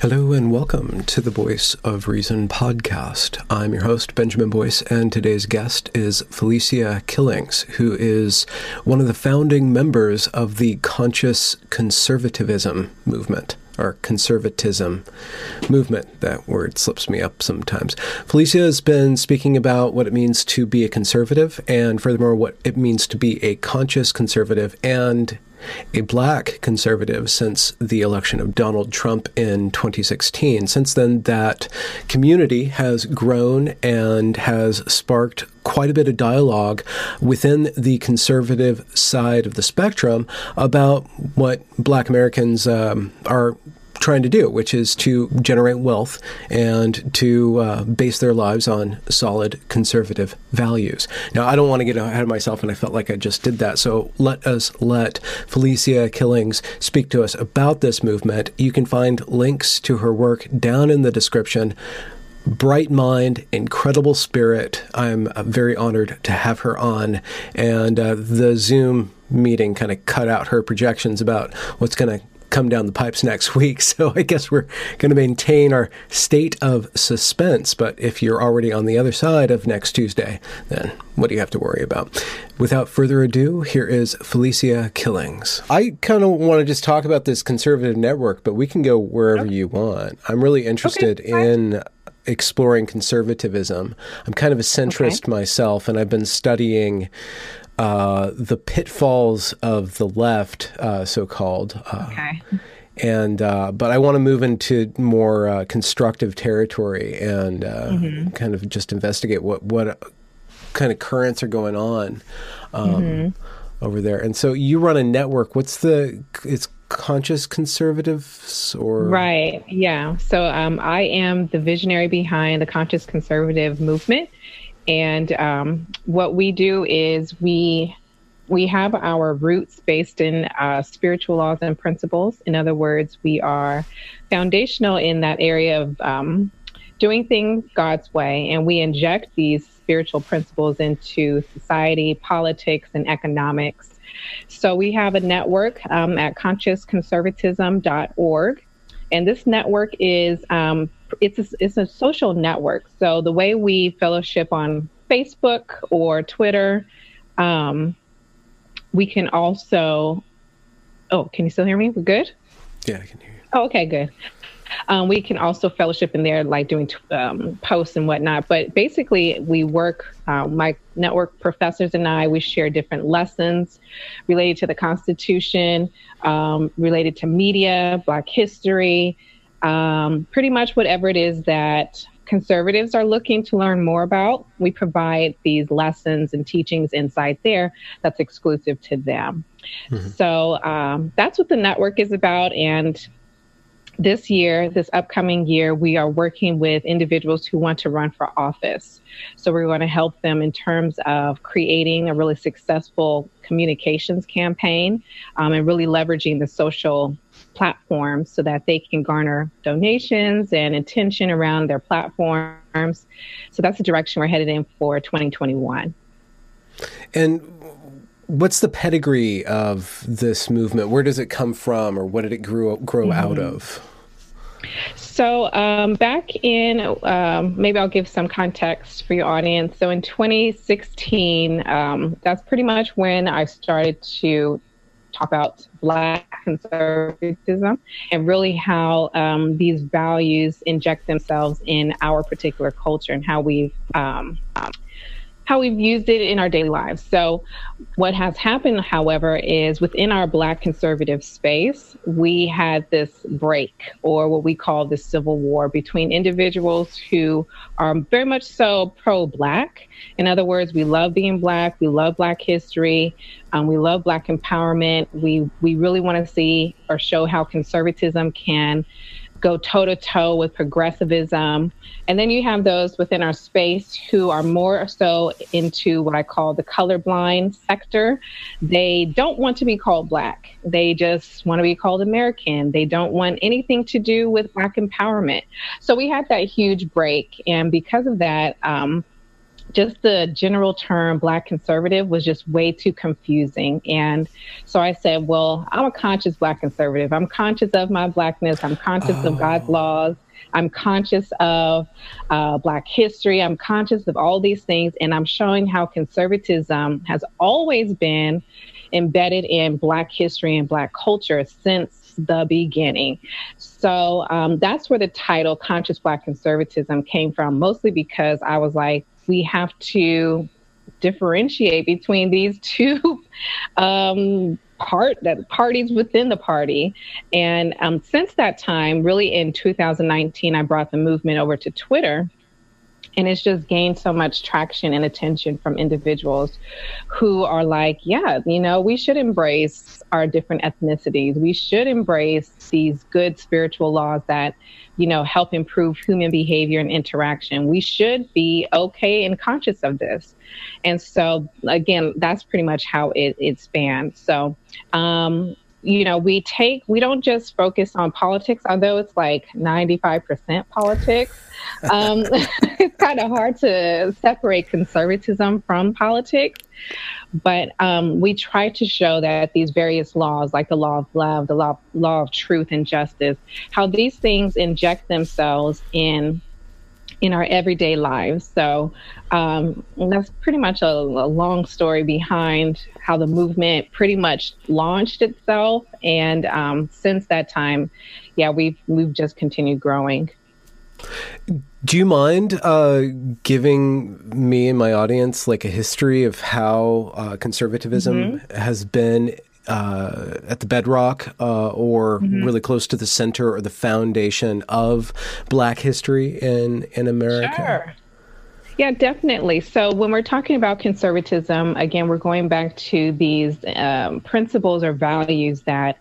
Hello and welcome to the Voice of Reason podcast. I'm your host, Benjamin Boyce, and today's guest is Felicia Killings, who is one of the founding members of the conscious conservatism movement or conservatism movement. That word slips me up sometimes. Felicia has been speaking about what it means to be a conservative and furthermore what it means to be a conscious conservative and a black conservative since the election of Donald Trump in 2016. Since then, that community has grown and has sparked quite a bit of dialogue within the conservative side of the spectrum about what black Americans um, are trying to do, which is to generate wealth and to uh, base their lives on solid conservative values. Now, I don't want to get ahead of myself, and I felt like I just did that. So let us let Felicia Killings speak to us about this movement. You can find links to her work down in the description bright mind, incredible spirit. I'm uh, very honored to have her on. And uh, the Zoom meeting kind of cut out her projections about what's going to come down the pipes next week. So I guess we're going to maintain our state of suspense. But if you're already on the other side of next Tuesday, then what do you have to worry about? Without further ado, here is Felicia Killings. I kind of want to just talk about this conservative network, but we can go wherever okay. you want. I'm really interested okay, in exploring conservatism. I'm kind of a centrist okay. myself, and I've been studying uh, the pitfalls of the left, uh, so called. Uh, okay. And uh, but I want to move into more uh, constructive territory and mm-hmm. kind of just investigate what what kind of currents are going on um, mm-hmm. over there. And so you run a network. What's the it's conscious conservatives or right yeah so um, i am the visionary behind the conscious conservative movement and um, what we do is we we have our roots based in uh, spiritual laws and principles. In other words, we are foundational in that area of um, doing things God's way, and we inject these spiritual principles into society, politics, and economics. So we have a network um, at consciousconservatism.org, and this network is um, it's a, it's a social network. So the way we fellowship on Facebook or Twitter, um, we can also. Oh, can you still hear me? We're good. Yeah, I can hear you. Oh, okay, good. Um, we can also fellowship in there, like doing um, posts and whatnot. But basically, we work, uh, my network professors and I, we share different lessons related to the Constitution, um, related to media, Black history, um, pretty much whatever it is that conservatives are looking to learn more about. We provide these lessons and teachings inside there that's exclusive to them. Mm-hmm. So um, that's what the network is about. And this year, this upcoming year, we are working with individuals who want to run for office. So we're going to help them in terms of creating a really successful communications campaign um, and really leveraging the social platforms so that they can garner donations and attention around their platforms. So that's the direction we're headed in for 2021. And what's the pedigree of this movement? Where does it come from, or what did it grow grow mm-hmm. out of? So, um, back in, um, maybe I'll give some context for your audience. So, in 2016, um, that's pretty much when I started to talk about Black conservatism and really how um, these values inject themselves in our particular culture and how we've um, how we've used it in our daily lives. So, what has happened, however, is within our Black conservative space, we had this break, or what we call the civil war, between individuals who are very much so pro Black. In other words, we love being Black, we love Black history, um, we love Black empowerment. We we really want to see or show how conservatism can go toe to toe with progressivism. And then you have those within our space who are more so into what I call the colorblind sector. They don't want to be called Black, they just want to be called American. They don't want anything to do with Black empowerment. So we had that huge break. And because of that, um, just the general term black conservative was just way too confusing. And so I said, well, I'm a conscious black conservative. I'm conscious of my blackness. I'm conscious oh. of God's oh. laws. I'm conscious of uh, Black history. I'm conscious of all these things. And I'm showing how conservatism has always been embedded in Black history and Black culture since the beginning. So um, that's where the title Conscious Black Conservatism came from, mostly because I was like, we have to differentiate between these two um, part that parties within the party. And um, since that time, really in 2019, I brought the movement over to Twitter. And it's just gained so much traction and attention from individuals who are like, yeah, you know, we should embrace our different ethnicities. We should embrace these good spiritual laws that you know, help improve human behavior and interaction. We should be okay and conscious of this. And so, again, that's pretty much how it, it spans. So, um, you know, we take, we don't just focus on politics, although it's like 95% politics. Um, it's kind of hard to separate conservatism from politics. But um, we try to show that these various laws, like the law of love, the law, law of truth and justice, how these things inject themselves in in our everyday lives. So um, that's pretty much a, a, long story behind how the movement pretty much launched itself, and um, since that time, yeah, we've we've just continued growing. Do you mind uh, giving me and my audience like a history of how uh, conservatism mm-hmm. has been uh, at the bedrock uh, or mm-hmm. really close to the center or the foundation of Black history in in America? Sure. Yeah, definitely. So when we're talking about conservatism, again, we're going back to these um, principles or values that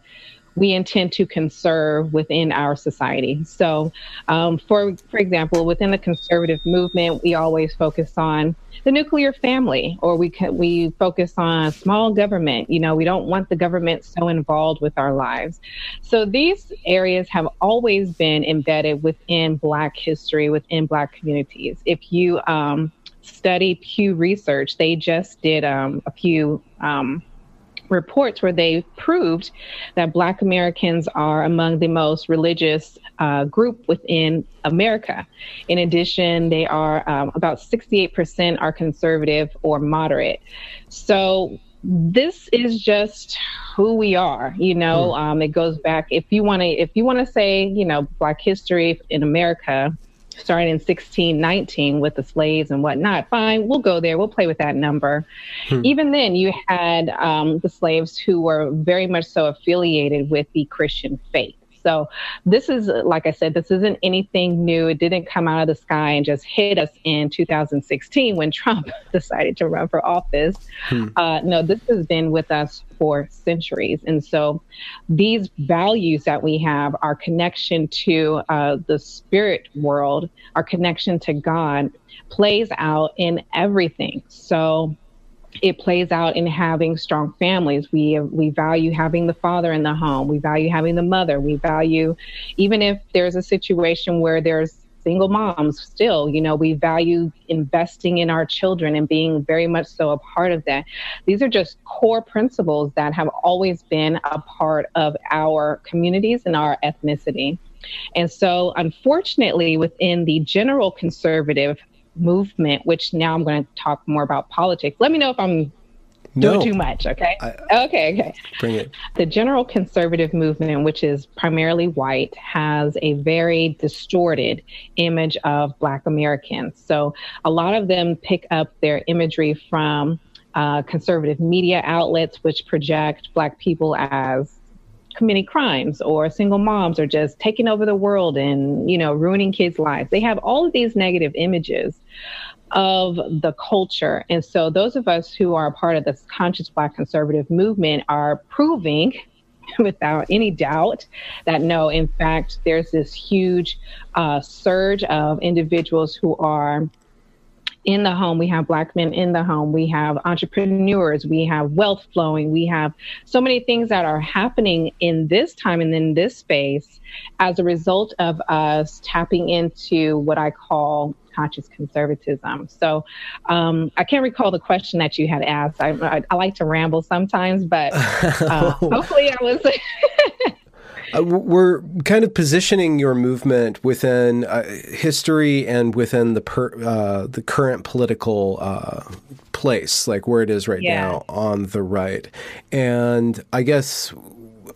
we intend to conserve within our society. So, um, for for example, within the conservative movement, we always focus on the nuclear family, or we can, we focus on small government. You know, we don't want the government so involved with our lives. So these areas have always been embedded within Black history, within Black communities. If you um, study Pew Research, they just did um, a few. Um, reports where they proved that Black Americans are among the most religious uh, group within America. In addition, they are um, about 68% are conservative or moderate. So this is just who we are you know hmm. um, it goes back if you want to if you want to say you know black history in america starting in 1619 with the slaves and whatnot, fine, we'll go there. We'll play with that number. Hmm. Even then, you had um, the slaves who were very much so affiliated with the Christian faith. So this is, like I said, this isn't anything new. It didn't come out of the sky and just hit us in 2016 when Trump decided to run for office. Hmm. Uh, no, this has been with us for centuries. And so these values that we have, our connection to uh, the spirit world, our connection to God, plays out in everything. So it plays out in having strong families. We we value having the father in the home. We value having the mother. We value, even if there's a situation where there's single moms still you know we value investing in our children and being very much so a part of that these are just core principles that have always been a part of our communities and our ethnicity and so unfortunately within the general conservative movement, which now I'm going to talk more about politics. Let me know if I'm no. doing too much. Okay. I, okay. Okay. Bring it. The general conservative movement, which is primarily white, has a very distorted image of Black Americans. So a lot of them pick up their imagery from uh, conservative media outlets, which project Black people as committing crimes or single moms or just taking over the world and, you know, ruining kids' lives. They have all of these negative images of the culture. And so those of us who are a part of this conscious black conservative movement are proving without any doubt that no, in fact, there's this huge uh, surge of individuals who are in the home. We have Black men in the home. We have entrepreneurs. We have wealth flowing. We have so many things that are happening in this time and in this space as a result of us tapping into what I call conscious conservatism. So um, I can't recall the question that you had asked. I, I, I like to ramble sometimes, but uh, hopefully I was. Uh, we're kind of positioning your movement within uh, history and within the per, uh, the current political uh, place, like where it is right yeah. now on the right. And I guess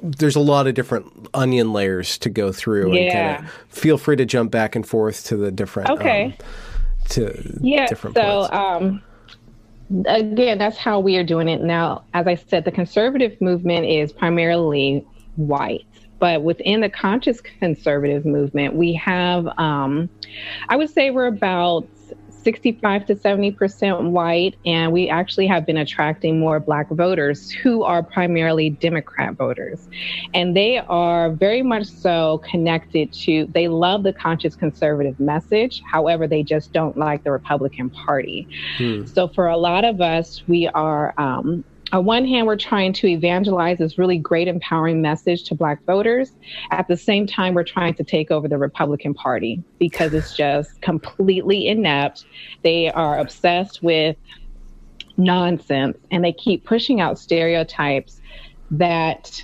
there's a lot of different onion layers to go through. Yeah. And feel free to jump back and forth to the different. Okay. Um, to yeah. Different so. Um, again, that's how we are doing it now. As I said, the conservative movement is primarily white. But within the conscious conservative movement, we have, um, I would say we're about 65 to 70% white, and we actually have been attracting more black voters who are primarily Democrat voters. And they are very much so connected to, they love the conscious conservative message. However, they just don't like the Republican Party. Hmm. So for a lot of us, we are um, on one hand, we're trying to evangelize this really great, empowering message to Black voters. At the same time, we're trying to take over the Republican Party because it's just completely inept. They are obsessed with nonsense and they keep pushing out stereotypes that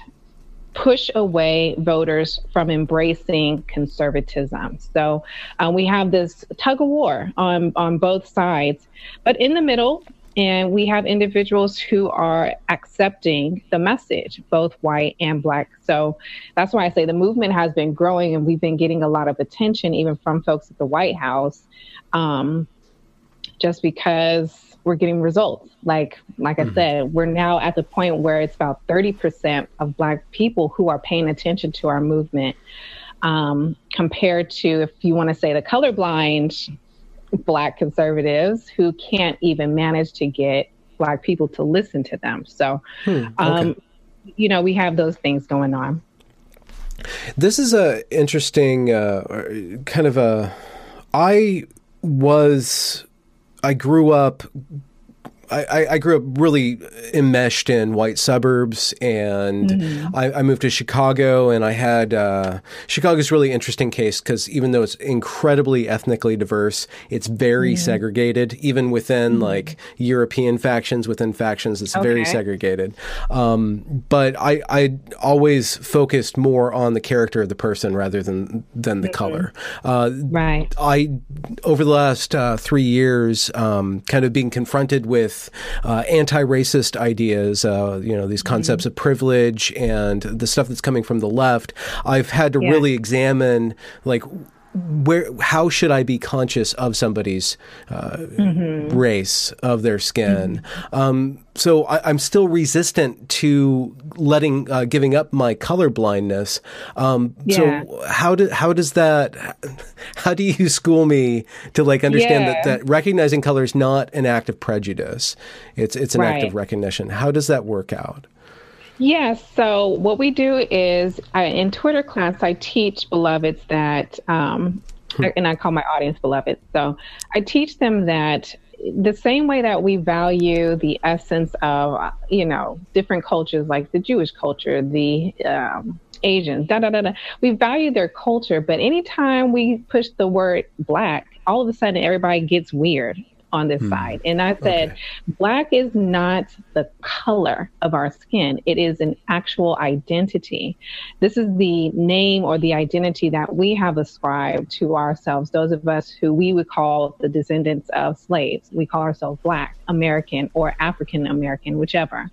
push away voters from embracing conservatism. So uh, we have this tug of war on, on both sides. But in the middle, and we have individuals who are accepting the message, both white and black. So that's why I say the movement has been growing and we've been getting a lot of attention, even from folks at the White House, um, just because we're getting results. Like, like mm-hmm. I said, we're now at the point where it's about 30% of black people who are paying attention to our movement. Um, compared to if you want to say the colorblind black conservatives who can't even manage to get black people to listen to them. So, hmm, okay. um, you know, we have those things going on. This is a interesting uh, kind of a. I was, I grew up I, I, grew up really enmeshed in white suburbs, and mm-hmm. I, I, moved to Chicago, and I had uh, Chicago's really interesting case because even though it's incredibly ethnically diverse, it's very mm-hmm. segregated. Even within mm-hmm. like European factions, within factions, it's okay. very segregated. Um, but I, I always focused more on the character of the person rather than than the mm-hmm. color. Uh, right. I over the last uh, three years, um, kind of being confronted with uh, anti-racist ideas, uh, you know, these concepts mm-hmm. of privilege and the stuff that's coming from the left, I've had to yeah. really examine like where how should I be conscious of somebody's uh, mm-hmm. race of their skin? Mm-hmm. Um, so I, am still resistant to letting uh, giving up my color blindness. Um, yeah. So how do how does that how do you school me to like understand yeah. that, that recognizing color is not an act of prejudice? It's it's an right. act of recognition. How does that work out? Yes. So what we do is I, in Twitter class, I teach beloveds that, um, hmm. and I call my audience beloveds. So I teach them that the same way that we value the essence of, you know, different cultures like the Jewish culture, the um, Asians, da da da da. We value their culture, but anytime we push the word black, all of a sudden everybody gets weird on this hmm. side. And I said, okay. black is not the color of our skin, it is an actual identity. This is the name or the identity that we have ascribed to ourselves, those of us who we would call the descendants of slaves. We call ourselves black, American, or African American, whichever.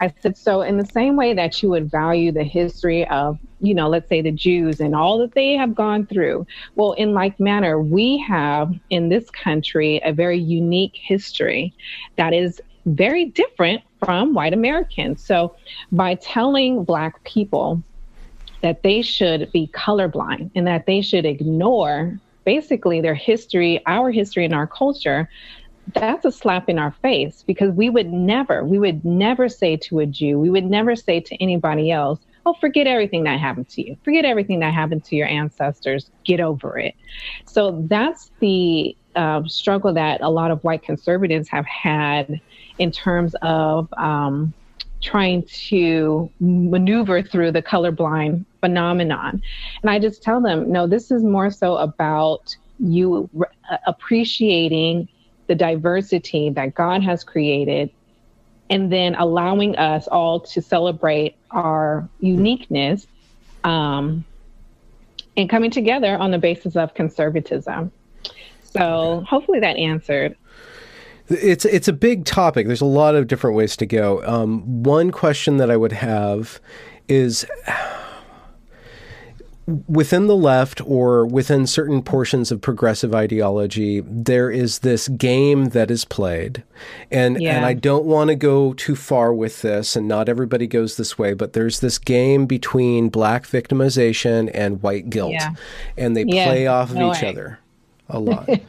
I said, so in the same way that you would value the history of you know, let's say the Jews and all that they have gone through. Well, in like manner, we have in this country a very unique history that is very different from white Americans. So by telling Black people that they should be colorblind and that they should ignore basically their history, our history, and our culture, that's a slap in our face because we would never, we would never say to a Jew, we would never say to anybody else, oh, forget everything that happened to you. Forget everything that happened to your ancestors. Get over it. So that's the uh, struggle that a lot of white conservatives have had in terms of um, trying to maneuver through the colorblind phenomenon. And I just tell them, no, this is more so about you re- uh, appreciating the diversity that God has created and then allowing us all to celebrate our uniqueness um, and coming together on the basis of conservatism. So hopefully that answered. It's it's a big topic. There's a lot of different ways to go. Um, one question that I would have is within the left or within certain portions of progressive ideology, there is this game that is played. And, yeah. and I don't want to go too far with this, and not everybody goes this way, but there's this game between black victimization and white guilt. Yeah. And they yeah. play off of no each way. other a lot.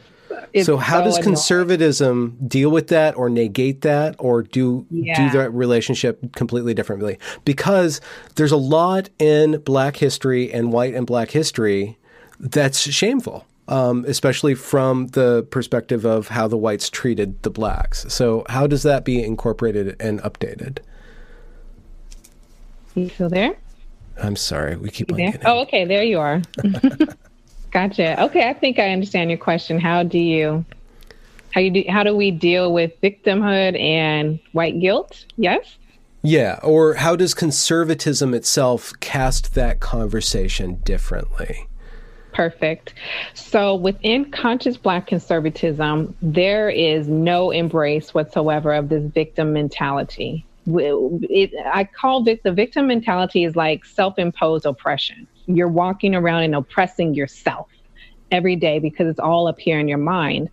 so how so does conservatism deal with that or negate that or do yeah. do that relationship completely differently? Because there's a lot in black history and white and black history that's shameful. Um, especially from the perspective of how the whites treated the blacks. So, how does that be incorporated and updated? You still there? I'm sorry, we keep on. Oh, okay, there you are. Gotcha. Okay, I think I understand your question. How do you how you do how do we deal with victimhood and white guilt? Yes? Yeah, or how does conservatism itself cast that conversation differently? Perfect. So within conscious black conservatism, there is no embrace whatsoever of this victim mentality. It, I call it the victim mentality is like self-imposed oppression you're walking around and oppressing yourself every day because it's all up here in your mind.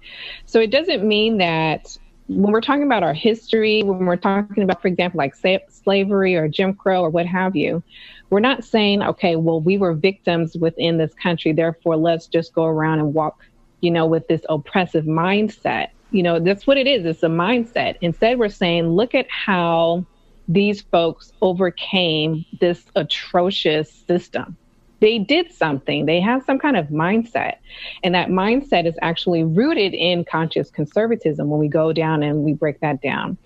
So it doesn't mean that when we're talking about our history, when we're talking about, for example, like slavery or Jim Crow or what have you, we're not saying, okay, well, we were victims within this country, therefore let's just go around and walk, you know, with this oppressive mindset. You know, that's what it is. It's a mindset. Instead, we're saying, look at how these folks overcame this atrocious system they did something. They have some kind of mindset. And that mindset is actually rooted in conscious conservatism when we go down and we break that down.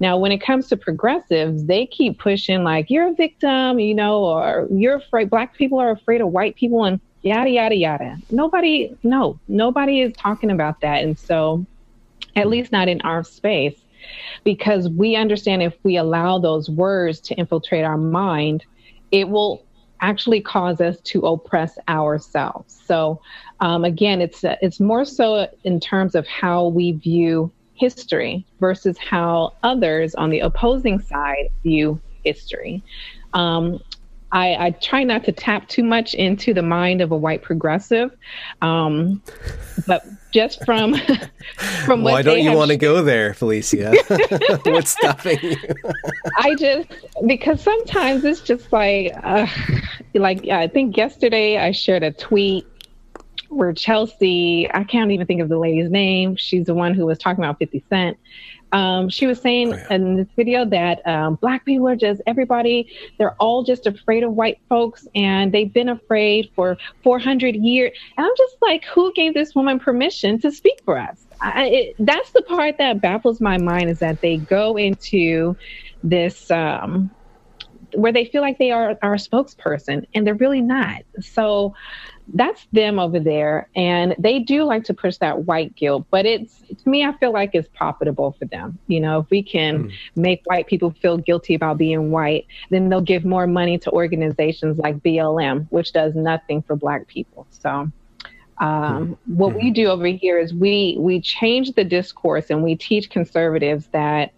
Now, when it comes to progressives, they keep pushing like, you're a victim, you know, or you're afraid, black people are afraid of white people and yada, yada, yada. Nobody, no, nobody is talking about that. And so, at least not in our space, because we understand if we allow those words to infiltrate our mind, it will actually cause us to oppress ourselves. So, um, again, it's it's more so in terms of how we view history versus how others on the opposing side view history. Um, I, I, try not to tap too much into the mind of a white progressive, um, but just from from what why don't you want to go there, Felicia? What's stopping you? I just because sometimes it's just like uh, like I think yesterday I shared a tweet where Chelsea I can't even think of the lady's name. She's the one who was talking about Fifty Cent um, she was saying oh, yeah. in this video that um, black people are just everybody, they're all just afraid of white folks and they've been afraid for 400 years. And I'm just like, who gave this woman permission to speak for us? I, it, that's the part that baffles my mind is that they go into this um, where they feel like they are our spokesperson and they're really not. So that's them over there and they do like to push that white guilt but it's to me i feel like it's profitable for them you know if we can mm. make white people feel guilty about being white then they'll give more money to organizations like blm which does nothing for black people so um, mm. what we hmm. do over here is we we change the discourse and we teach conservatives that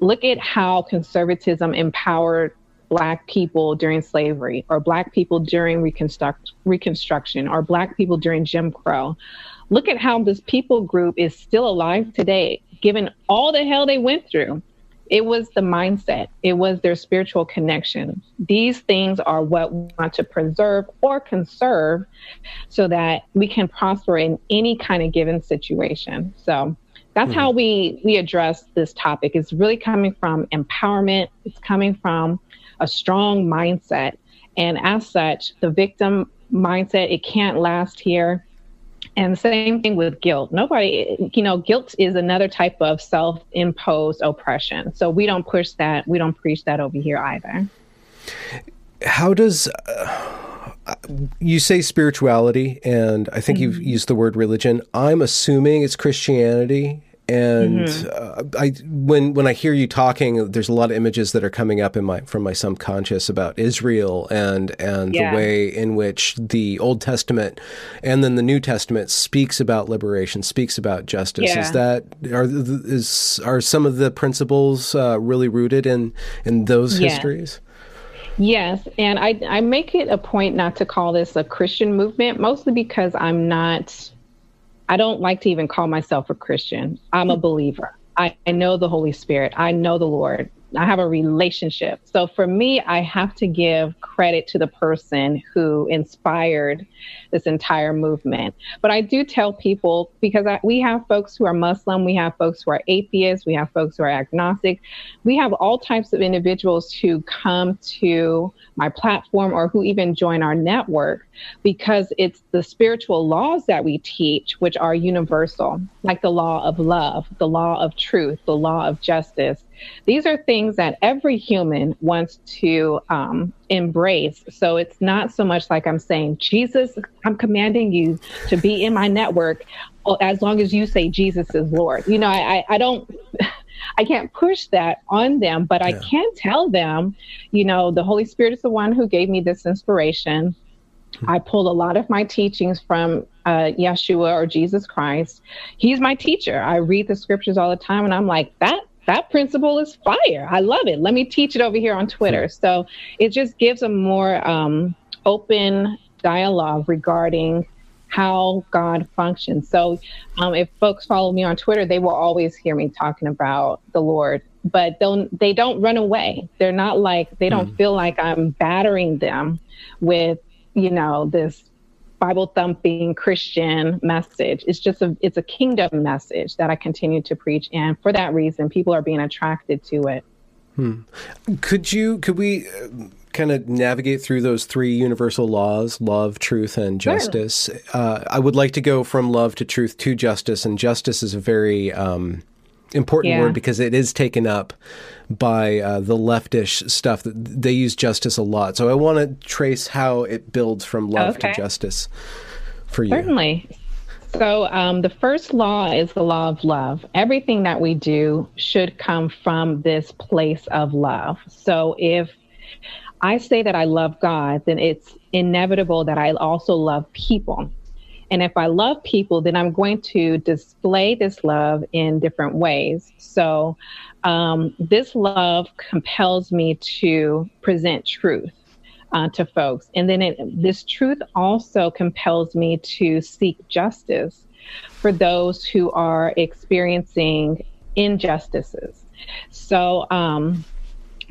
look at how conservatism empowered black people during slavery or black people during reconstruct, reconstruction or black people during Jim Crow. Look at how this people group is still alive today, given all the hell they went through. It was the mindset, it was their spiritual connection. These things are what we want to preserve or conserve so that we can prosper in any kind of given situation. So that's mm-hmm. how we we address this topic. It's really coming from empowerment. It's coming from a strong mindset And as such, the victim mindset, it can't last here. And same thing with guilt. Nobody, you know, guilt is another type of self imposed oppression. So we don't push that, we don't preach that over here either. How does. Uh you say spirituality, and I think mm-hmm. you've used the word religion. I'm assuming it's Christianity. And mm-hmm. uh, I, when when I hear you talking, there's a lot of images that are coming up in my from my subconscious about Israel and and yeah. the way in which the Old Testament and then the New Testament speaks about liberation, speaks about justice. Yeah. Is that are is are some of the principles uh, really rooted in in those yeah. histories? Yes, and I I make it a point not to call this a Christian movement, mostly because I'm not. I don't like to even call myself a Christian. I'm a hmm. believer. I, I know the Holy Spirit. I know the Lord. I have a relationship. So for me, I have to give credit to the person who inspired this entire movement. But I do tell people because I, we have folks who are Muslim, we have folks who are atheists, we have folks who are agnostic, we have all types of individuals who come to my platform or who even join our network because it's the spiritual laws that we teach, which are universal, like the law of love, the law of truth, the law of justice. These are things that every human wants to um, embrace. So it's not so much like I'm saying, Jesus, I'm commanding you to be in my network as long as you say Jesus is Lord. You know, I, I don't. I can't push that on them, but I can tell them, you know, the Holy Spirit is the one who gave me this inspiration. Hmm. I pulled a lot of my teachings from uh, Yeshua or Jesus Christ. He's my teacher. I read the scriptures all the time, and I'm like, that that principle is fire. I love it. Let me teach it over here on Twitter. Hmm. So it just gives a more um, open dialogue regarding how God functions. So um, if folks follow me on Twitter, they will always hear me talking about the Lord. But don't they don't run away. They're not like they don't mm. feel like I'm battering them with you know this Bible thumping Christian message. It's just a it's a kingdom message that I continue to preach, and for that reason, people are being attracted to it. Hmm. Could you could we uh, kind of navigate through those three universal laws love, truth, and justice. Sure. Uh, I would like to go from love to truth to justice, and justice is a very um, important yeah. word because it is taken up by uh, the leftish stuff. That they use justice a lot. So I want to trace how it builds from love okay. to justice for you. Certainly. So, um, the first law is the law of love. Everything that we do should come from this place of love. So, if I say that I love God, then it's inevitable that I also love people. And if I love people, then I'm going to display this love in different ways. So, um, this love compels me to present truth uh, to folks. And then it, this truth also compels me to seek justice for those who are experiencing injustices. So, um,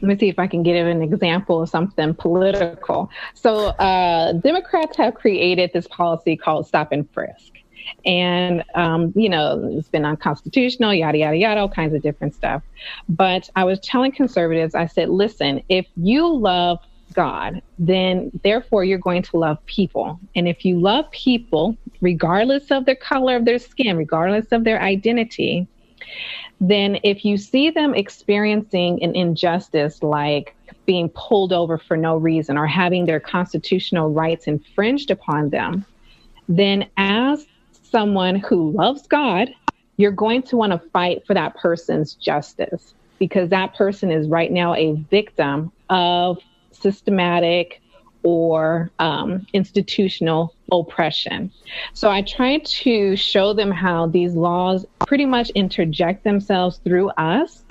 let me see if I can give an example of something political. So, uh, Democrats have created this policy called stop and frisk. And, um, you know, it's been unconstitutional, yada, yada, yada, all kinds of different stuff. But I was telling conservatives, I said, listen, if you love God, then therefore you're going to love people. And if you love people, regardless of the color of their skin, regardless of their identity, then if you see them experiencing an injustice like being pulled over for no reason or having their constitutional rights infringed upon them, then as someone who loves God, you're going to want to fight for that person's justice because that person is right now a victim of systematic or um, institutional oppression. So I try to show them how these laws pretty much interject themselves through us,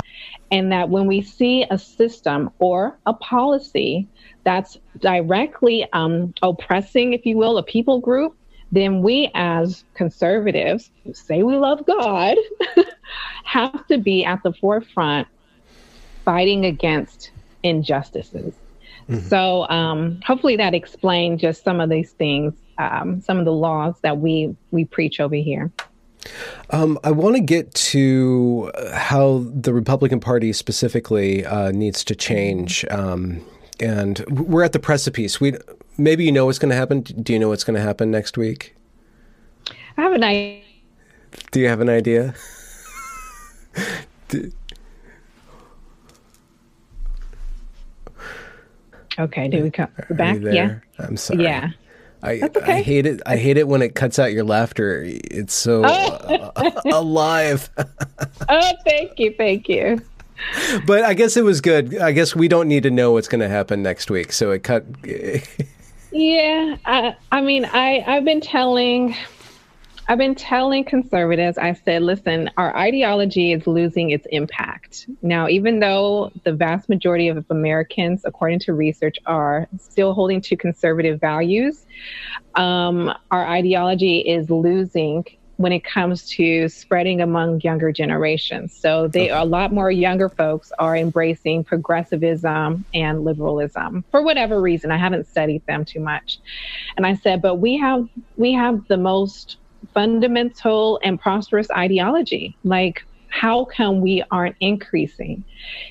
and that when we see a system or a policy that's directly um, oppressing, if you will, a people group, then we as conservatives who say we love God have to be at the forefront fighting against injustices. Mm-hmm. So um, hopefully that explained just some of these things, um, some of the laws that we we preach over here. Um, I want to get to how the Republican Party specifically uh, needs to change. Um, and we're at the precipice. We maybe you know what's going to happen. Do you know what's going to happen next week? I have an idea. Do you have an idea? Do, okay, do we come back? Yeah. I'm sorry. Yeah. I, okay. I hate it. I hate it when it cuts out your laughter. It's so uh, alive. oh, thank you, thank you. But I guess it was good. I guess we don't need to know what's going to happen next week, so it cut. yeah, I, I mean, I I've been telling I've been telling conservatives, I said, listen, our ideology is losing its impact. Now, even though the vast majority of Americans, according to research, are still holding to conservative values, um, our ideology is losing when it comes to spreading among younger generations. So they okay. a lot more younger folks are embracing progressivism and liberalism for whatever reason. I haven't studied them too much. And I said, but we have we have the most fundamental and prosperous ideology. Like, how come we aren't increasing?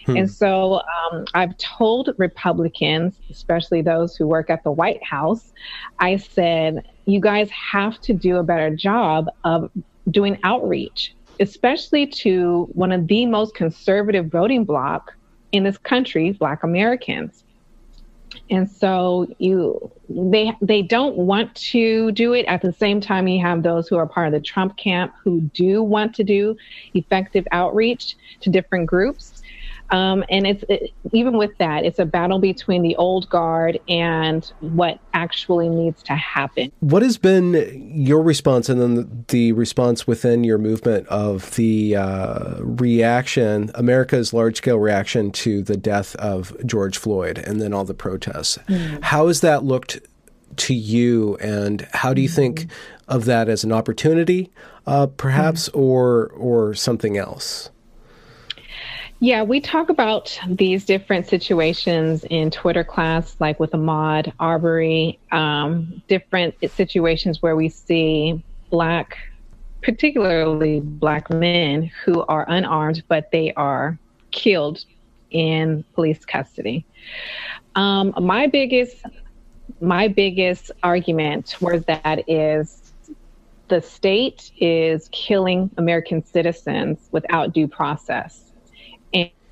Hmm. And so um, I've told Republicans, especially those who work at the White House, I said, you guys have to do a better job of doing outreach, especially to one of the most conservative voting bloc in this country, Black Americans and so you they they don't want to do it. At the same time you have those who are part of the Trump camp who do want to do effective outreach to different groups um, and it's it, even with that, it's a battle between the old guard and what actually needs to happen. What has been your response, and then the, response within your movement of the uh, reaction, America's large scale reaction to the death of George Floyd, and then all the protests? Mm. How has that looked to you, and how do you mm. think of that as an opportunity, uh, perhaps, mm. or or something else? Yeah, we talk about these different situations in Twitter class, like with Ahmaud Arbery, um, different situations where we see Black, particularly Black men who are unarmed, but they are killed in police custody. Um, my biggest, my biggest argument towards that is the state is killing American citizens without due process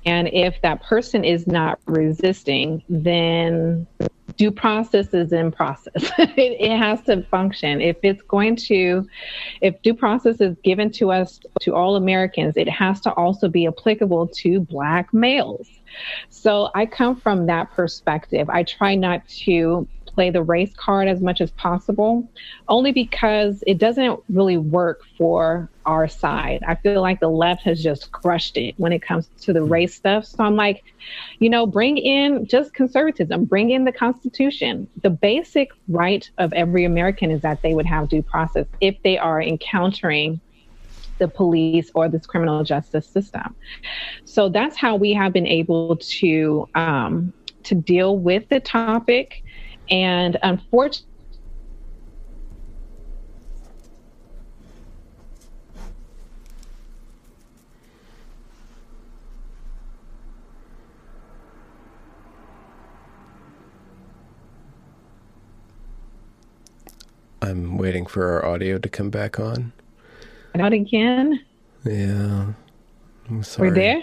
and if that person is not resisting, then due process is in process. it, it, has to function. If it's going to, if due process is given to us, to all Americans, it has to also be applicable to Black males. So I come from that perspective. I try not to play the race card as much as possible, only because it doesn't really work for our side. I feel like the left has just crushed it when it comes to the race stuff. So I'm like, you know, bring in just conservatism, bring in the Constitution. The basic right of every American is that they would have due process if they are encountering the police or this criminal justice system. So that's how we have been able to um, to deal with the topic and unfortunately, I'm waiting for our audio to come back on. Not again? Yeah. I'm sorry. We're there?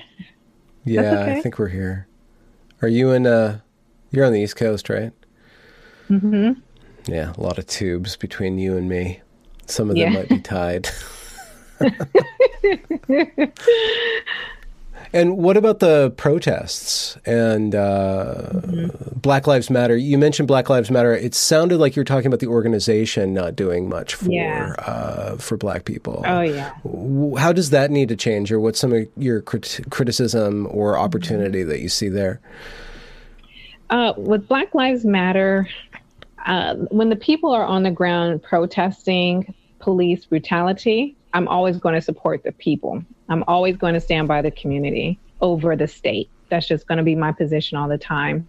Yeah, okay. I think we're here. Are you in uh you're on the East Coast, right? Mm-hmm. Yeah, a lot of tubes between you and me. Some of them yeah. might be tied. and what about the protests and uh, mm-hmm. Black Lives Matter? You mentioned Black Lives Matter. It sounded like you were talking about the organization not doing much for yeah. uh, for Black people. Oh yeah. How does that need to change, or what's some of your crit- criticism or opportunity mm-hmm. that you see there? Uh, with Black Lives Matter, uh, when the people are on the ground protesting police brutality, I'm always going to support the people. I'm always going to stand by the community over the state. That's just going to be my position all the time.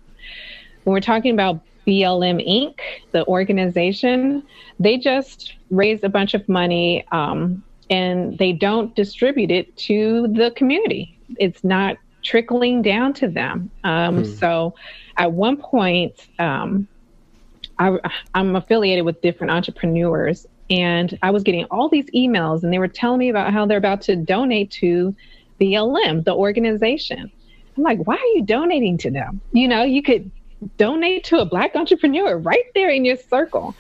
When we're talking about BLM Inc., the organization, they just raise a bunch of money um, and they don't distribute it to the community. It's not trickling down to them. Um, hmm. So at one point, um, I, I'm affiliated with different entrepreneurs, and I was getting all these emails, and they were telling me about how they're about to donate to the BLM, the organization. I'm like, why are you donating to them? You know, you could donate to a Black entrepreneur right there in your circle.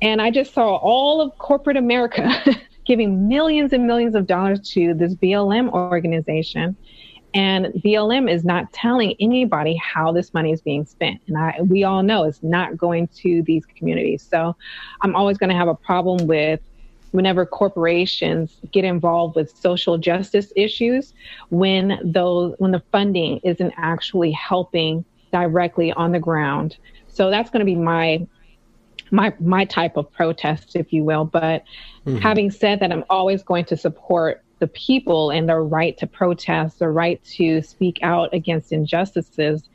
And I just saw all of corporate America giving millions and millions of dollars to this BLM organization. And BLM is not telling anybody how this money is being spent. And I, we all know it's not going to these communities. So I'm always going to have a problem with whenever corporations get involved with social justice issues when those when the funding isn't actually helping directly on the ground. So that's going to be my my my type of protest, if you will. But mm-hmm. having said that, I'm always going to support the people and their right to protest, the right to speak out against injustices,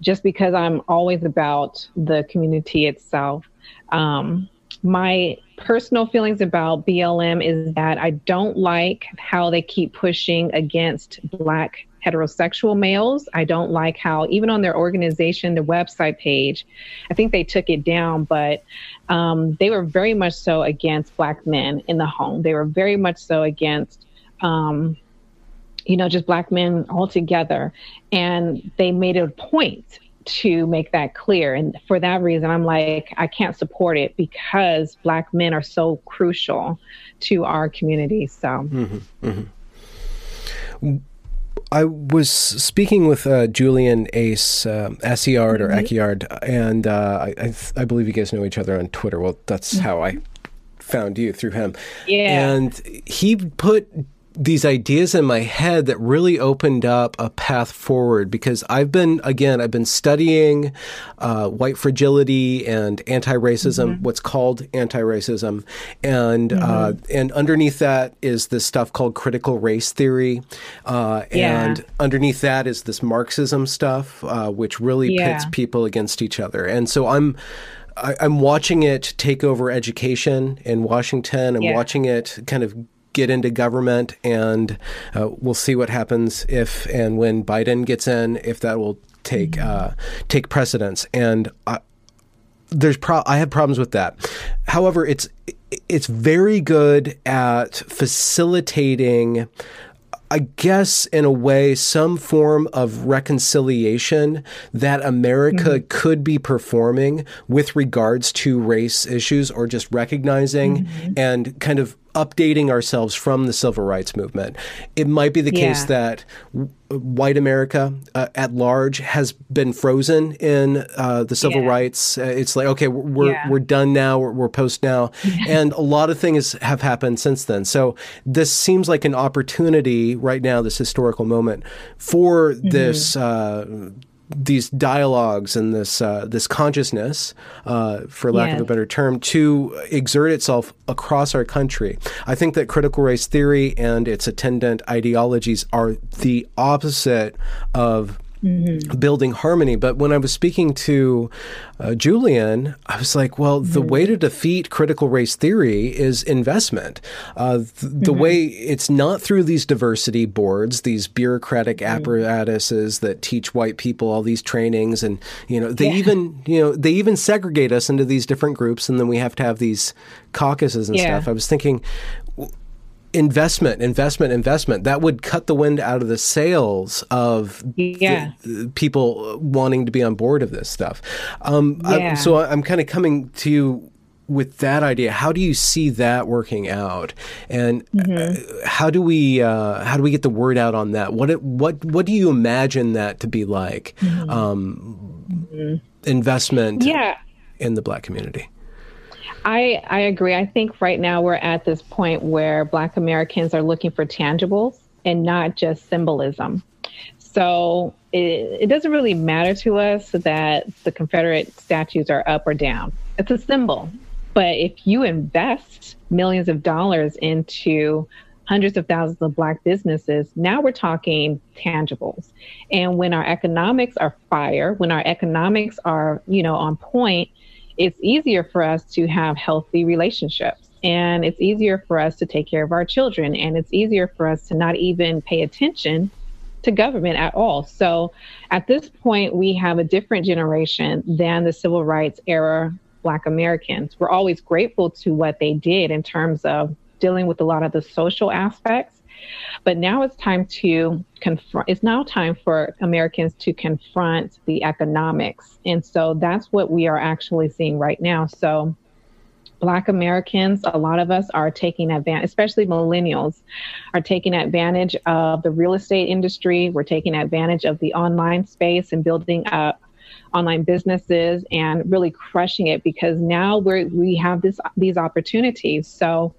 just because I'm always about the community itself. Um, my personal feelings about BLM is that I don't like how they keep pushing against Black heterosexual males. I don't like how, even on their organization, the website page, I think they took it down, but um, they were very much so against Black men in the home. They were very much so against. Um, you know, just black men altogether. And they made a point to make that clear. And for that reason, I'm like, I can't support it because black men are so crucial to our community. So. Mm-hmm, mm-hmm. I was speaking with uh, Julian Ace uh, Assiard or mm-hmm. Acciard, and uh, I, I, I, believe you guys know each other on Twitter. Well, that's mm-hmm. how I found you through him. Yeah. And he put these ideas in my head that really opened up a path forward because I've been, again, I've been studying uh, white fragility and anti-racism, mm-hmm. what's called anti-racism, and mm-hmm. uh, and underneath that is this stuff called critical race theory, uh, yeah. and underneath that is this Marxism stuff, uh, which really yeah. pits people against each other, and so I'm. I, am watching it take over education in Washington. I'm yeah. watching it kind of get into government, and uh, we'll see what happens if and when Biden gets in, if that will take uh, take precedence. And I, there's pro- I have problems with that. However, it's it's very good at facilitating I guess, in a way, some form of reconciliation that America mm-hmm. could be performing with regards to race issues or just recognizing mm-hmm. and kind of updating ourselves from the civil rights movement. It might be the yeah. case that white America uh, at large has been frozen in uh, the civil yeah. rights. Uh, it's like okay, we're yeah. we're done now. We're, we're post now, and a lot of things have happened since then. So this seems like an opportunity right now, this historical moment for mm-hmm. this uh, these dialogues and this uh, this consciousness, uh, for lack of a better term, to exert itself across our country. I think that critical race theory and its attendant ideologies are the opposite of Mm-hmm. building harmony. But when I was speaking to uh, Julian, I was like, well, mm-hmm. the way to defeat critical race theory is investment. Uh, th- mm-hmm. The way it's not through these diversity boards, these bureaucratic mm-hmm. apparatuses that teach white people all these trainings, and you know, they yeah. even you know they even segregate us into these different groups, and then we have to have these caucuses and yeah. stuff. I was thinking, investment, investment, investment. That would cut the wind out of the sails of yeah. the, the people wanting to be on board of this stuff. Um, yeah. I, so I'm kind of coming to you with that idea. How do you see that working out, and mm-hmm. uh, how do we uh, how do we get the word out on that? What it, what what do you imagine that to be like? Mm-hmm. Um, mm-hmm. Investment, yeah. in the black community. I, I agree. I think right now we're at this point where Black Americans are looking for tangibles and not just symbolism. So it, it doesn't really matter to us that the Confederate statues are up or down. It's a symbol. But if you invest millions of dollars into hundreds of thousands of black businesses, now we're talking tangibles. And when our economics are fire, when our economics are, you know, on point, it's easier for us to have healthy relationships and it's easier for us to take care of our children and it's easier for us to not even pay attention to government at all. So at this point, we have a different generation than the civil rights era Black Americans. We're always grateful to what they did in terms of dealing with a lot of the social aspects. But now it's time to confront, it's now time for Americans to confront the economics. And so that's what we are actually seeing right now. So Black Americans, a lot of us are taking advantage, especially millennials, are taking advantage of the real estate industry. We're taking advantage of the online space and building up online businesses and really crushing it because now we're we have this these opportunities. So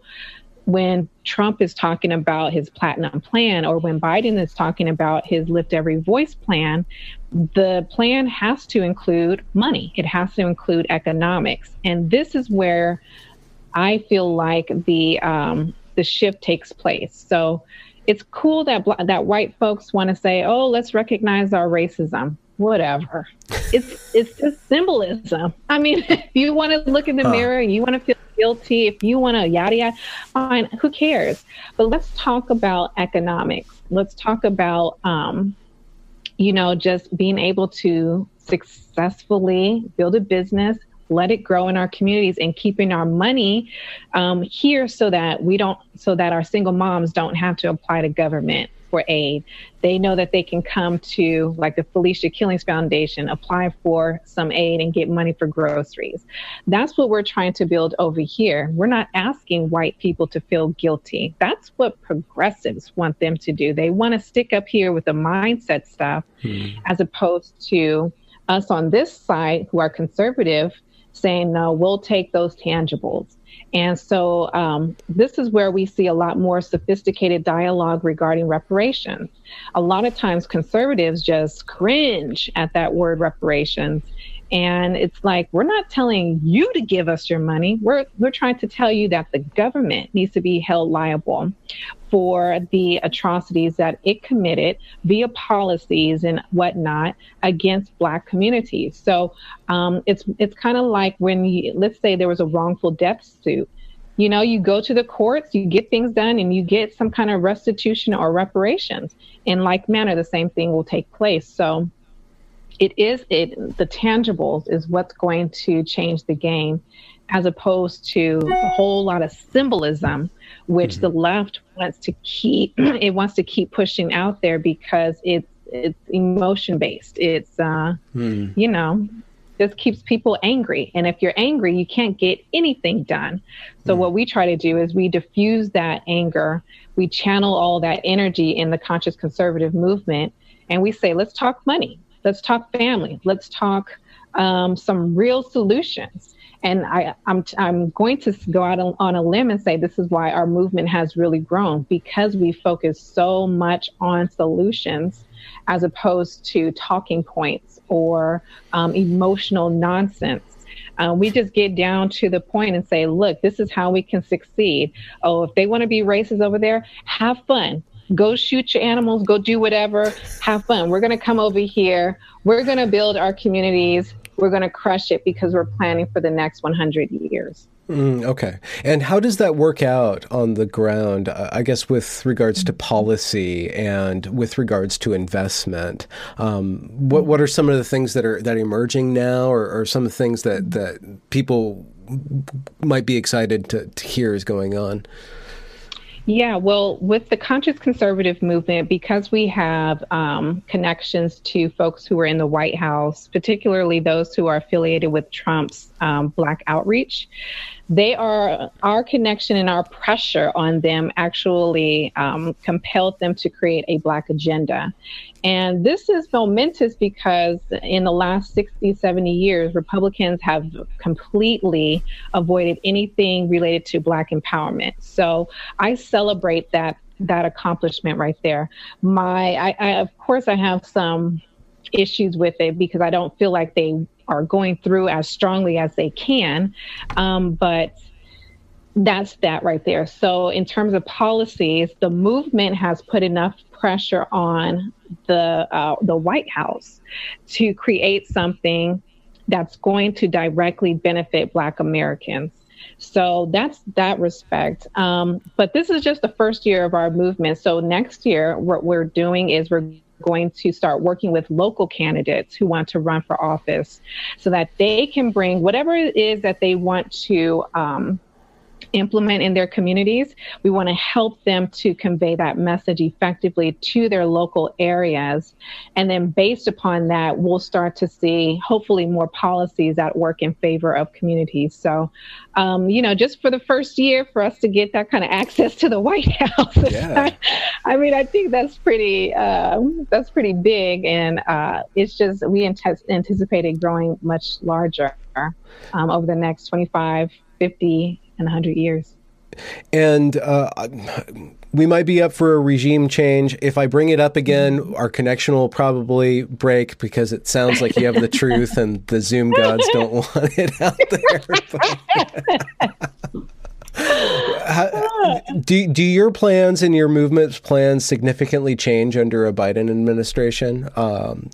when Trump is talking about his platinum plan or when Biden is talking about his lift every voice plan, the plan has to include money. It has to include economics. And this is where I feel like the um, the shift takes place. So it's cool that that white folks want to say, "Oh, let's recognize our racism." Whatever. it's it's just symbolism. I mean, if you want to look in the mirror and you want to feel guilty, if you want to yada yada, fine. Who cares? But let's talk about economics. Let's talk about, um, you know, just being able to successfully build a business, let it grow in our communities and keeping our money um, here so that we don't so that our single moms don't have to apply to government for aid. They know that they can come to like the Felecia Killings Foundation, apply for some aid and get money for groceries. That's what we're trying to build over here. We're not asking white people to feel guilty. That's what progressives want them to do. They want to stick up here with the mindset stuff hmm. as opposed to us on this side who are conservative saying, no, we'll take those tangibles. And so um, this is where we see a lot more sophisticated dialogue regarding reparations. A lot of times conservatives just cringe at that word reparations and it's like, we're not telling you to give us your money. We're, we're trying to tell you that the government needs to be held liable for the atrocities that it committed via policies and whatnot against Black communities. So um, it's, it's kind of like when you, let's say there was a wrongful death suit you know you go to the courts you get things done and you get some kind of restitution or reparations in like manner the same thing will take place so it is it the tangibles is what's going to change the game as opposed to a whole lot of symbolism which mm-hmm. the left wants to keep it wants to keep pushing out there because it's it's emotion based it's uh mm. you know just keeps people angry and if you're angry you can't get anything done so mm. what we try to do is we diffuse that anger we channel all that energy in the conscious conservative movement and we say let's talk money Let's talk family. Let's talk um, some real solutions. And I, I'm, I'm going to go out on a limb and say this is why our movement has really grown because we focus so much on solutions as opposed to talking points or um, emotional nonsense. Um, we just get down to the point and say, look, this is how we can succeed. Oh, if they want to be racist over there, have fun go shoot your animals, go do whatever, have fun. We're going to come over here. We're going to build our communities. We're going to crush it because we're planning for the next 100 years. Mm, okay. And how does that work out on the ground? Uh, I guess with regards to policy and with regards to investment. Um, what what are some of the things that are that are emerging now, or, or some of the things that that people might be excited to, to hear is going on? Yeah, well, with the conscious conservative movement, because we have um, connections to folks who are in the White House, particularly those who are affiliated with Trump's um, Black outreach, they are our connection and our pressure on them actually um, compelled them to create a Black agenda. And this is momentous because in the last 60, 70 years, Republicans have completely avoided anything related to Black empowerment. So I celebrate that that accomplishment right there. My, I, I of course, I have some issues with it because I don't feel like they are going through as strongly as they can. Um, but that's that right there. So, in terms of policies, the movement has put enough pressure on the uh, the White House to create something that's going to directly benefit Black Americans. So that's that respect. Um, but this is just the first year of our movement. So next year, what we're doing is we're going to start working with local candidates who want to run for office so that they can bring whatever it is that they want to um, implement in their communities. We want to help them to convey that message effectively to their local areas. And then based upon that, we'll start to see hopefully more policies that work in favor of communities. So, um, you know, just for the first year for us to get that kind of access to the White House. Yeah. I mean, I think that's pretty, uh, that's pretty big. And uh, it's just, we anticipated growing much larger um, over the next 25, 50, in 100 years. And uh, we might be up for a regime change. If I bring it up again, our connection will probably break because it sounds like you have the truth and the Zoom gods don't want it out there. How, do do your plans and your movement's plans significantly change under a Biden administration um,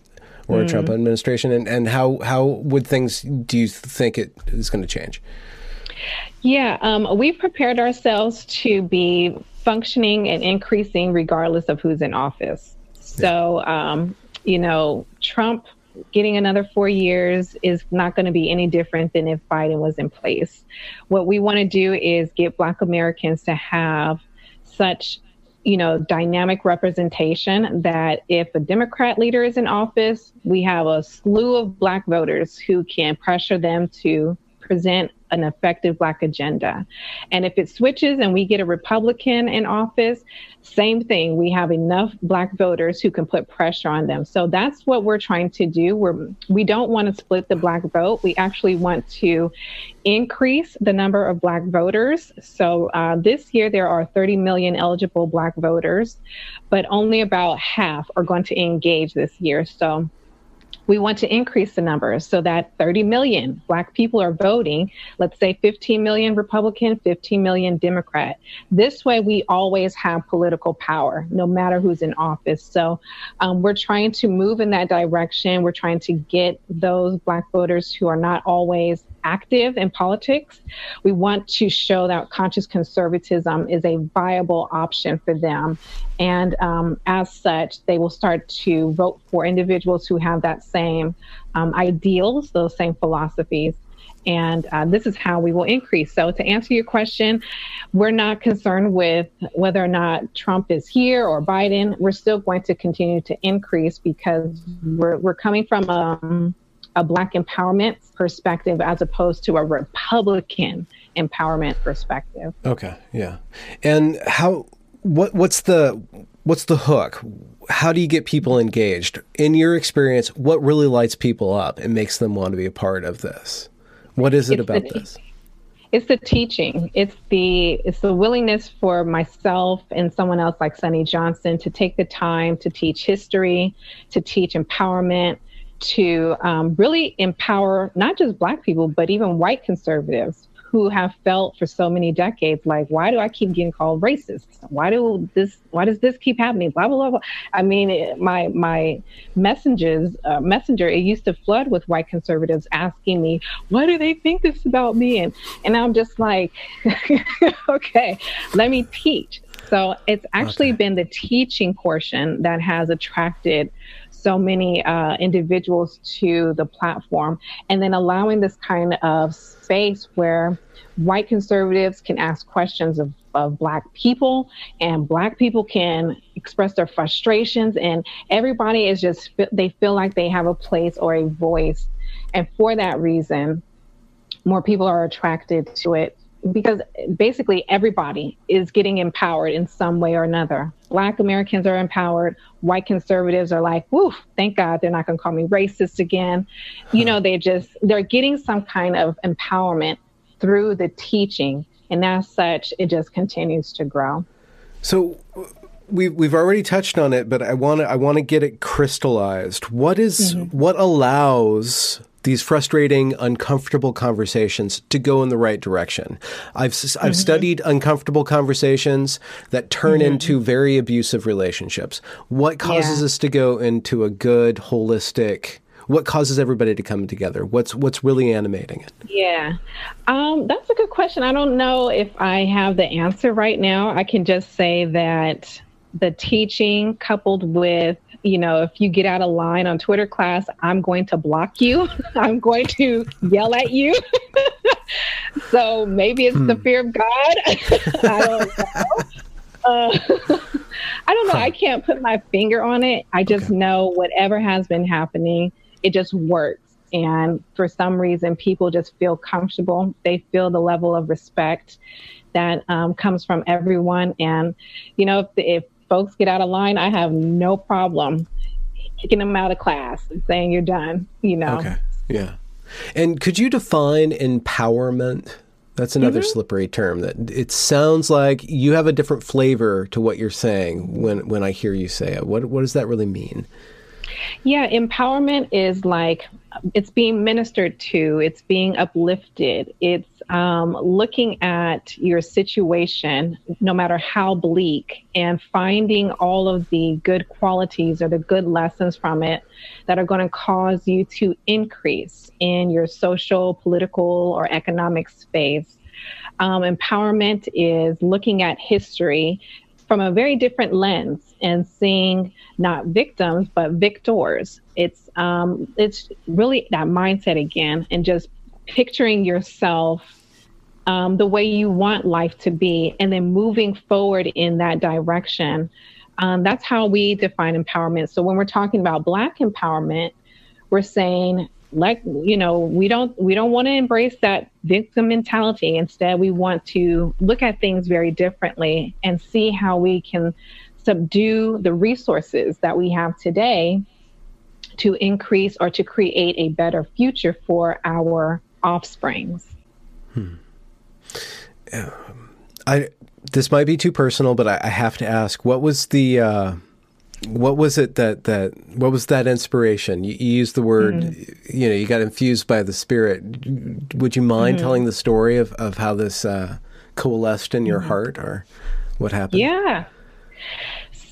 or a mm. Trump administration? And and how how would things do you think it is going to change? Yeah, um, we've prepared ourselves to be functioning and increasing regardless of who's in office. So, um, you know, Trump getting another four years is not going to be any different than if Biden was in place. What we want to do is get Black Americans to have such you know, dynamic representation that if a Democrat leader is in office, we have a slew of black voters who can pressure them to present an effective Black agenda. And if it switches and we get a Republican in office, same thing. We have enough Black voters who can put pressure on them. So that's what we're trying to do. We're, we don't want to split the Black vote. We actually want to increase the number of Black voters. So uh, this year there are 30 million eligible Black voters, but only about half are going to engage this year. So we want to increase the numbers so that 30 million Black people are voting. Let's say 15 million Republican, 15 million Democrat. This way, we always have political power, no matter who's in office. So um, we're trying to move in that direction. We're trying to get those Black voters who are not always active in politics. We want to show that conscious conservatism is a viable option for them. And um, as such, they will start to vote for individuals who have that same um, ideals, those same philosophies. And uh, this is how we will increase. So, to answer your question, we're not concerned with whether or not Trump is here or Biden. We're still going to continue to increase because we're, we're coming from a um, a Black empowerment perspective as opposed to a Republican empowerment perspective. Okay, yeah. And how? What? What's the? What's the hook? How do you get people engaged? In your experience, what really lights people up and makes them want to be a part of this? What is it it's about the, this? It's the teaching. It's the it's the willingness for myself and someone else like Sonnie Johnson to take the time to teach history, to teach empowerment, to um, really empower not just Black people, but even white conservatives who have felt for so many decades like, why do I keep getting called racist? Why do this? Why does this keep happening? Blah blah blah. blah. I mean, it, my my messengers uh, messenger it used to flood with white conservatives asking me, why do they think this about me? And and I'm just like, okay, let me teach. So it's actually okay. been the teaching portion that has attracted so many uh, individuals to the platform, and then allowing this kind of space where white conservatives can ask questions of, of black people and black people can express their frustrations and everybody is just they feel like they have a place or a voice. And for that reason more people are attracted to it because basically everybody is getting empowered in some way or another. Black Americans are empowered. White conservatives are like, woof, thank God they're not going to call me racist again. You know, they just, they're getting some kind of empowerment through the teaching. And as such, it just continues to grow. So, we've we've already touched on it, but I want to I want to get it crystallized. What is, mm-hmm. what allows these frustrating, uncomfortable conversations to go in the right direction. I've mm-hmm. I've studied uncomfortable conversations that turn mm-hmm. into very abusive relationships. What causes yeah. us to go into a good, holistic? What causes everybody to come together? What's what's really animating it? Yeah, um, that's a good question. I don't know if I have the answer right now. I can just say that the teaching coupled with you know, if you get out of line on Twitter class, I'm going to block you. I'm going to yell at you. so maybe it's hmm. the fear of God. I don't know. Uh, I don't know. Huh. I can't put my finger on it. I just okay. know whatever has been happening, it just works. And for some reason, people just feel comfortable. They feel the level of respect that um, comes from everyone. And, you know, if, if folks get out of line, I have no problem kicking them out of class and saying you're done, you know. Okay. Yeah. And could you define empowerment? That's another mm-hmm. slippery term that it sounds like you have a different flavor to what you're saying when when I hear you say it. What what does that really mean? Yeah, empowerment is like it's being ministered to, it's being uplifted, it's um, looking at your situation, no matter how bleak, and finding all of the good qualities or the good lessons from it that are going to cause you to increase in your social, political, or economic space. Um, empowerment is looking at history from a very different lens and seeing not victims but victors. It's um, it's really that mindset again, and just picturing yourself um, the way you want life to be, and then moving forward in that direction. Um, that's how we define empowerment. So when we're talking about Black empowerment, we're saying like you know we don't we don't want to embrace that victim mentality instead we want to look at things very differently and see how we can subdue the resources that we have today to increase or to create a better future for our offsprings hmm. I this might be too personal but i, I have to ask what was the uh what was it that that what was that inspiration you, you used the word mm-hmm. you know you got infused by the spirit would you mind mm-hmm. telling the story of of how this uh, coalesced in your mm-hmm. heart or what happened yeah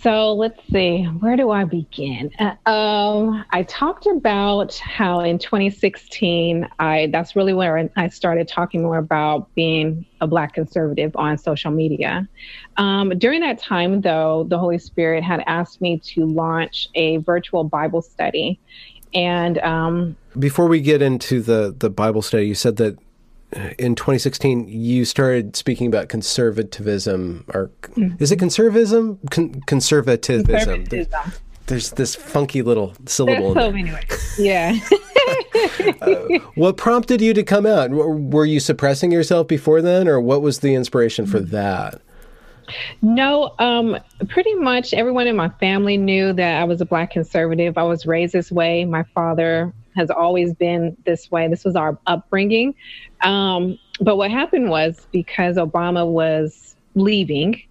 so let's see, where do I begin? Uh, um, I talked about how in 2016, I that's really where I started talking more about being a Black conservative on social media. Um, during that time, though, the Holy Spirit had asked me to launch a virtual Bible study. And um, before we get into the the Bible study, you said that in 2016 you started speaking about conservatism or mm. is it conservatism Con- conservatism, conservatism. There's, this funky little syllable there's so many yeah uh, what prompted you to come out were you suppressing yourself before then or what was the inspiration for that no, um, pretty much everyone in my family knew that I was a black conservative. I was raised this way. My father has always been this way. This was our upbringing. Um, but what happened was because Obama was leaving,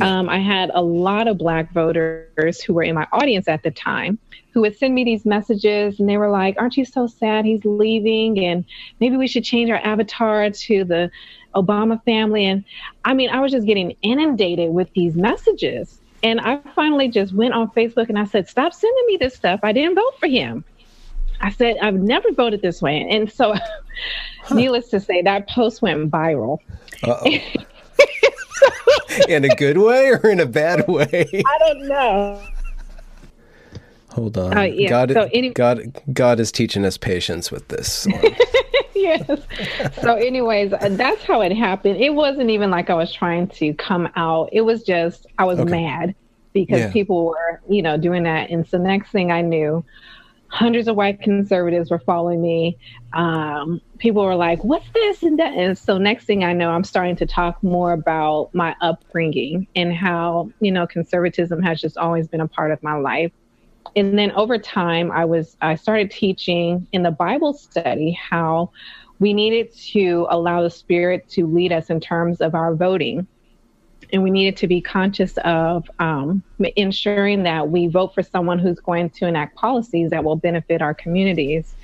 um, I had a lot of black voters who were in my audience at the time who would send me these messages and they were like, Aren't you so sad he's leaving? And maybe we should change our avatar to the Obama family. And I mean, I was just getting inundated with these messages. And I finally just went on Facebook and I said, Stop sending me this stuff. I didn't vote for him. I said, I've never voted this way. And so, huh. needless to say, that post went viral. in a good way or in a bad way? I don't know. Hold on. Uh, yeah. God, so any- God, God is teaching us patience with this. yes. So, anyways, uh, that's how it happened. It wasn't even like I was trying to come out. It was just I was okay. mad because yeah. people were, you know, doing that. And so, next thing I knew, hundreds of white conservatives were following me. Um, people were like, "What's this and that?" And so next thing I know, I'm starting to talk more about my upbringing and how you know conservatism has just always been a part of my life. And then over time, I was I started teaching in the Bible study how we needed to allow the Spirit to lead us in terms of our voting and we needed to be conscious of um, ensuring that we vote for someone who's going to enact policies that will benefit our communities.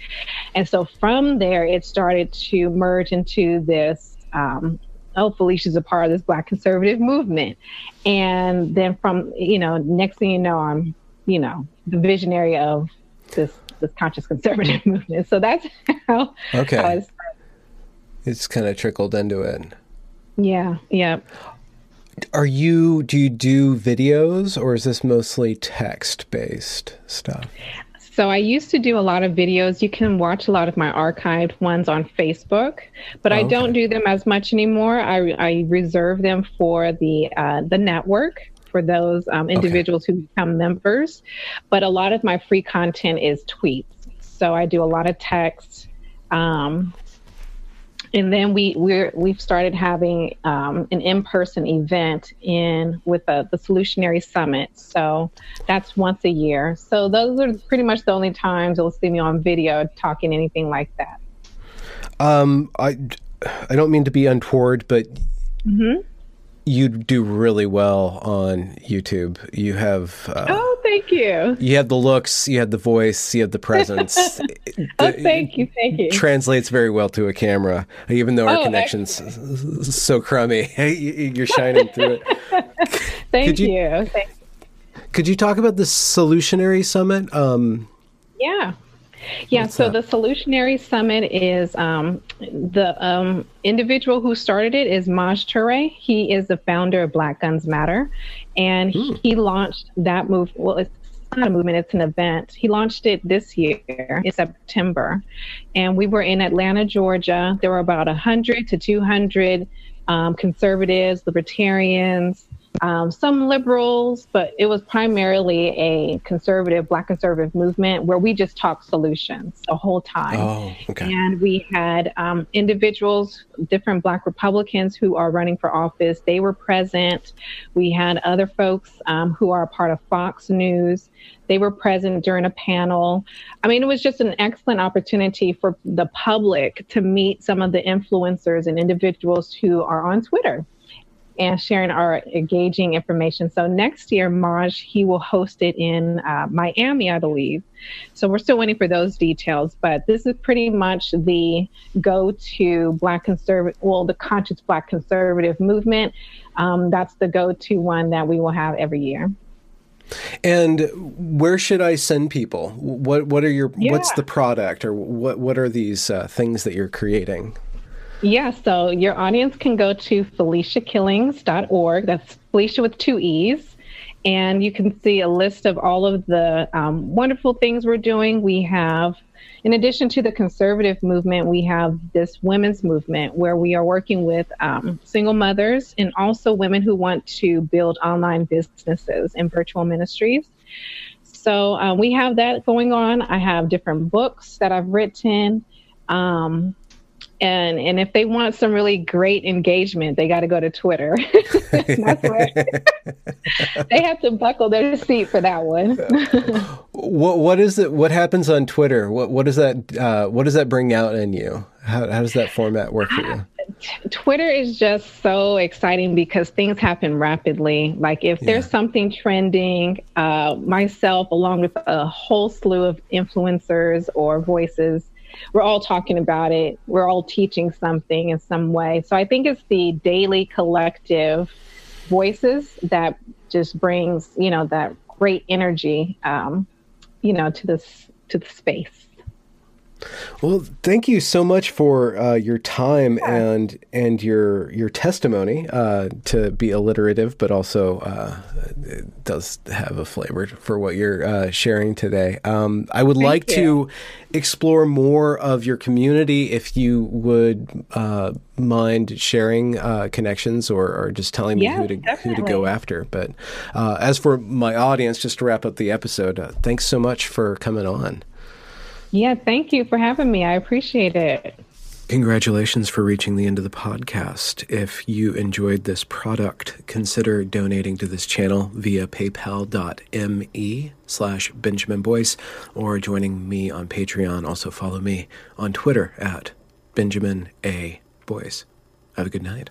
And so from there, it started to merge into this. Um, oh, Felecia's a part of this Black conservative movement, and then from you know, next thing you know, I'm you know the visionary of this this conscious conservative movement. So that's how. Okay. How it's kind of trickled into it. Yeah. Yeah. Are you do you do videos or is this mostly text based stuff? So I used to do a lot of videos. You can watch a lot of my archived ones on Facebook, but oh, I don't do them as much anymore. I, I reserve them for the uh, the network for those um, individuals okay. who become members. But a lot of my free content is tweets. So I do a lot of text. Um, and then we we're we've started having um, an in-person event in with the, the solutionary summit. So that's once a year. So those are pretty much the only times you'll see me on video talking anything like that. Um i i don't mean to be untoward but mm-hmm you do really well on YouTube. You have uh, oh, thank you. You have the looks, you have the voice, you have the presence. oh, thank you, thank you. Translates very well to a camera, even though our oh, connection's excellent. so crummy. You're shining through it. thank you. you. Thank could you talk about the Solutionary Summit? Um, yeah. Yeah, What's so that? the Solutionary Summit is um, the um, individual who started it is Maj Toure. He is the founder of Black Guns Matter, and he, hmm. he launched that move. Well, it's not a movement; it's an event. He launched it this year in September, and we were in Atlanta, Georgia. There were about hundred to two hundred um, conservatives, libertarians, um, some liberals, but it was primarily a conservative, black conservative movement where we just talked solutions the whole time. Oh, okay. And we had um, individuals, different black Republicans who are running for office. They were present. We had other folks um, who are a part of Fox News. They were present during a panel. I mean, it was just an excellent opportunity for the public to meet some of the influencers and individuals who are on Twitter and sharing our engaging information. So next year, Maj, he will host it in uh, Miami, I believe. So we're still waiting for those details, but this is pretty much the go-to Black conservative, well, the conscious Black conservative movement. Um, that's the go-to one that we will have every year. And where should I send people? What What are your yeah. What's the product, or what What are these uh, things that you're creating? Yeah, so your audience can go to FeleciaKillings.org. That's Felecia with two E's. And you can see a list of all of the um, wonderful things we're doing. We have, in addition to the conservative movement, we have this women's movement where we are working with um, single mothers and also women who want to build online businesses and virtual ministries. So uh, we have that going on. I have different books that I've written. Um, and and if they want some really great engagement, they got to go to Twitter. they have to buckle their seat for that one. what what is it? What happens on Twitter? What what does that uh, what does that bring out in you? How how does that format work for you? Twitter is just so exciting because things happen rapidly. Like if yeah. there's something trending, uh, myself along with a whole slew of influencers or voices we're all talking about it. We're all teaching something in some way. So I think it's the daily collective voices that just brings, you know, that great energy, um, you know, to this to the space. Well, thank you so much for uh, your time yeah. and and your your testimony uh, to be alliterative, but also uh, it does have a flavor for what you're uh, sharing today. Um, I would thank like you. to explore more of your community. If you would uh, mind sharing uh, connections or, or, just telling me yeah, who to definitely. who to go after. But as for my audience, just to wrap up the episode, thanks so much for coming on. Yeah, thank you for having me. I appreciate it. Congratulations for reaching the end of the podcast. If you enjoyed this product, consider donating to this channel via paypal.me slash Benjamin Boyce or joining me on Patreon. Also follow me on Twitter at Benjamin A. Boyce. Have a good night.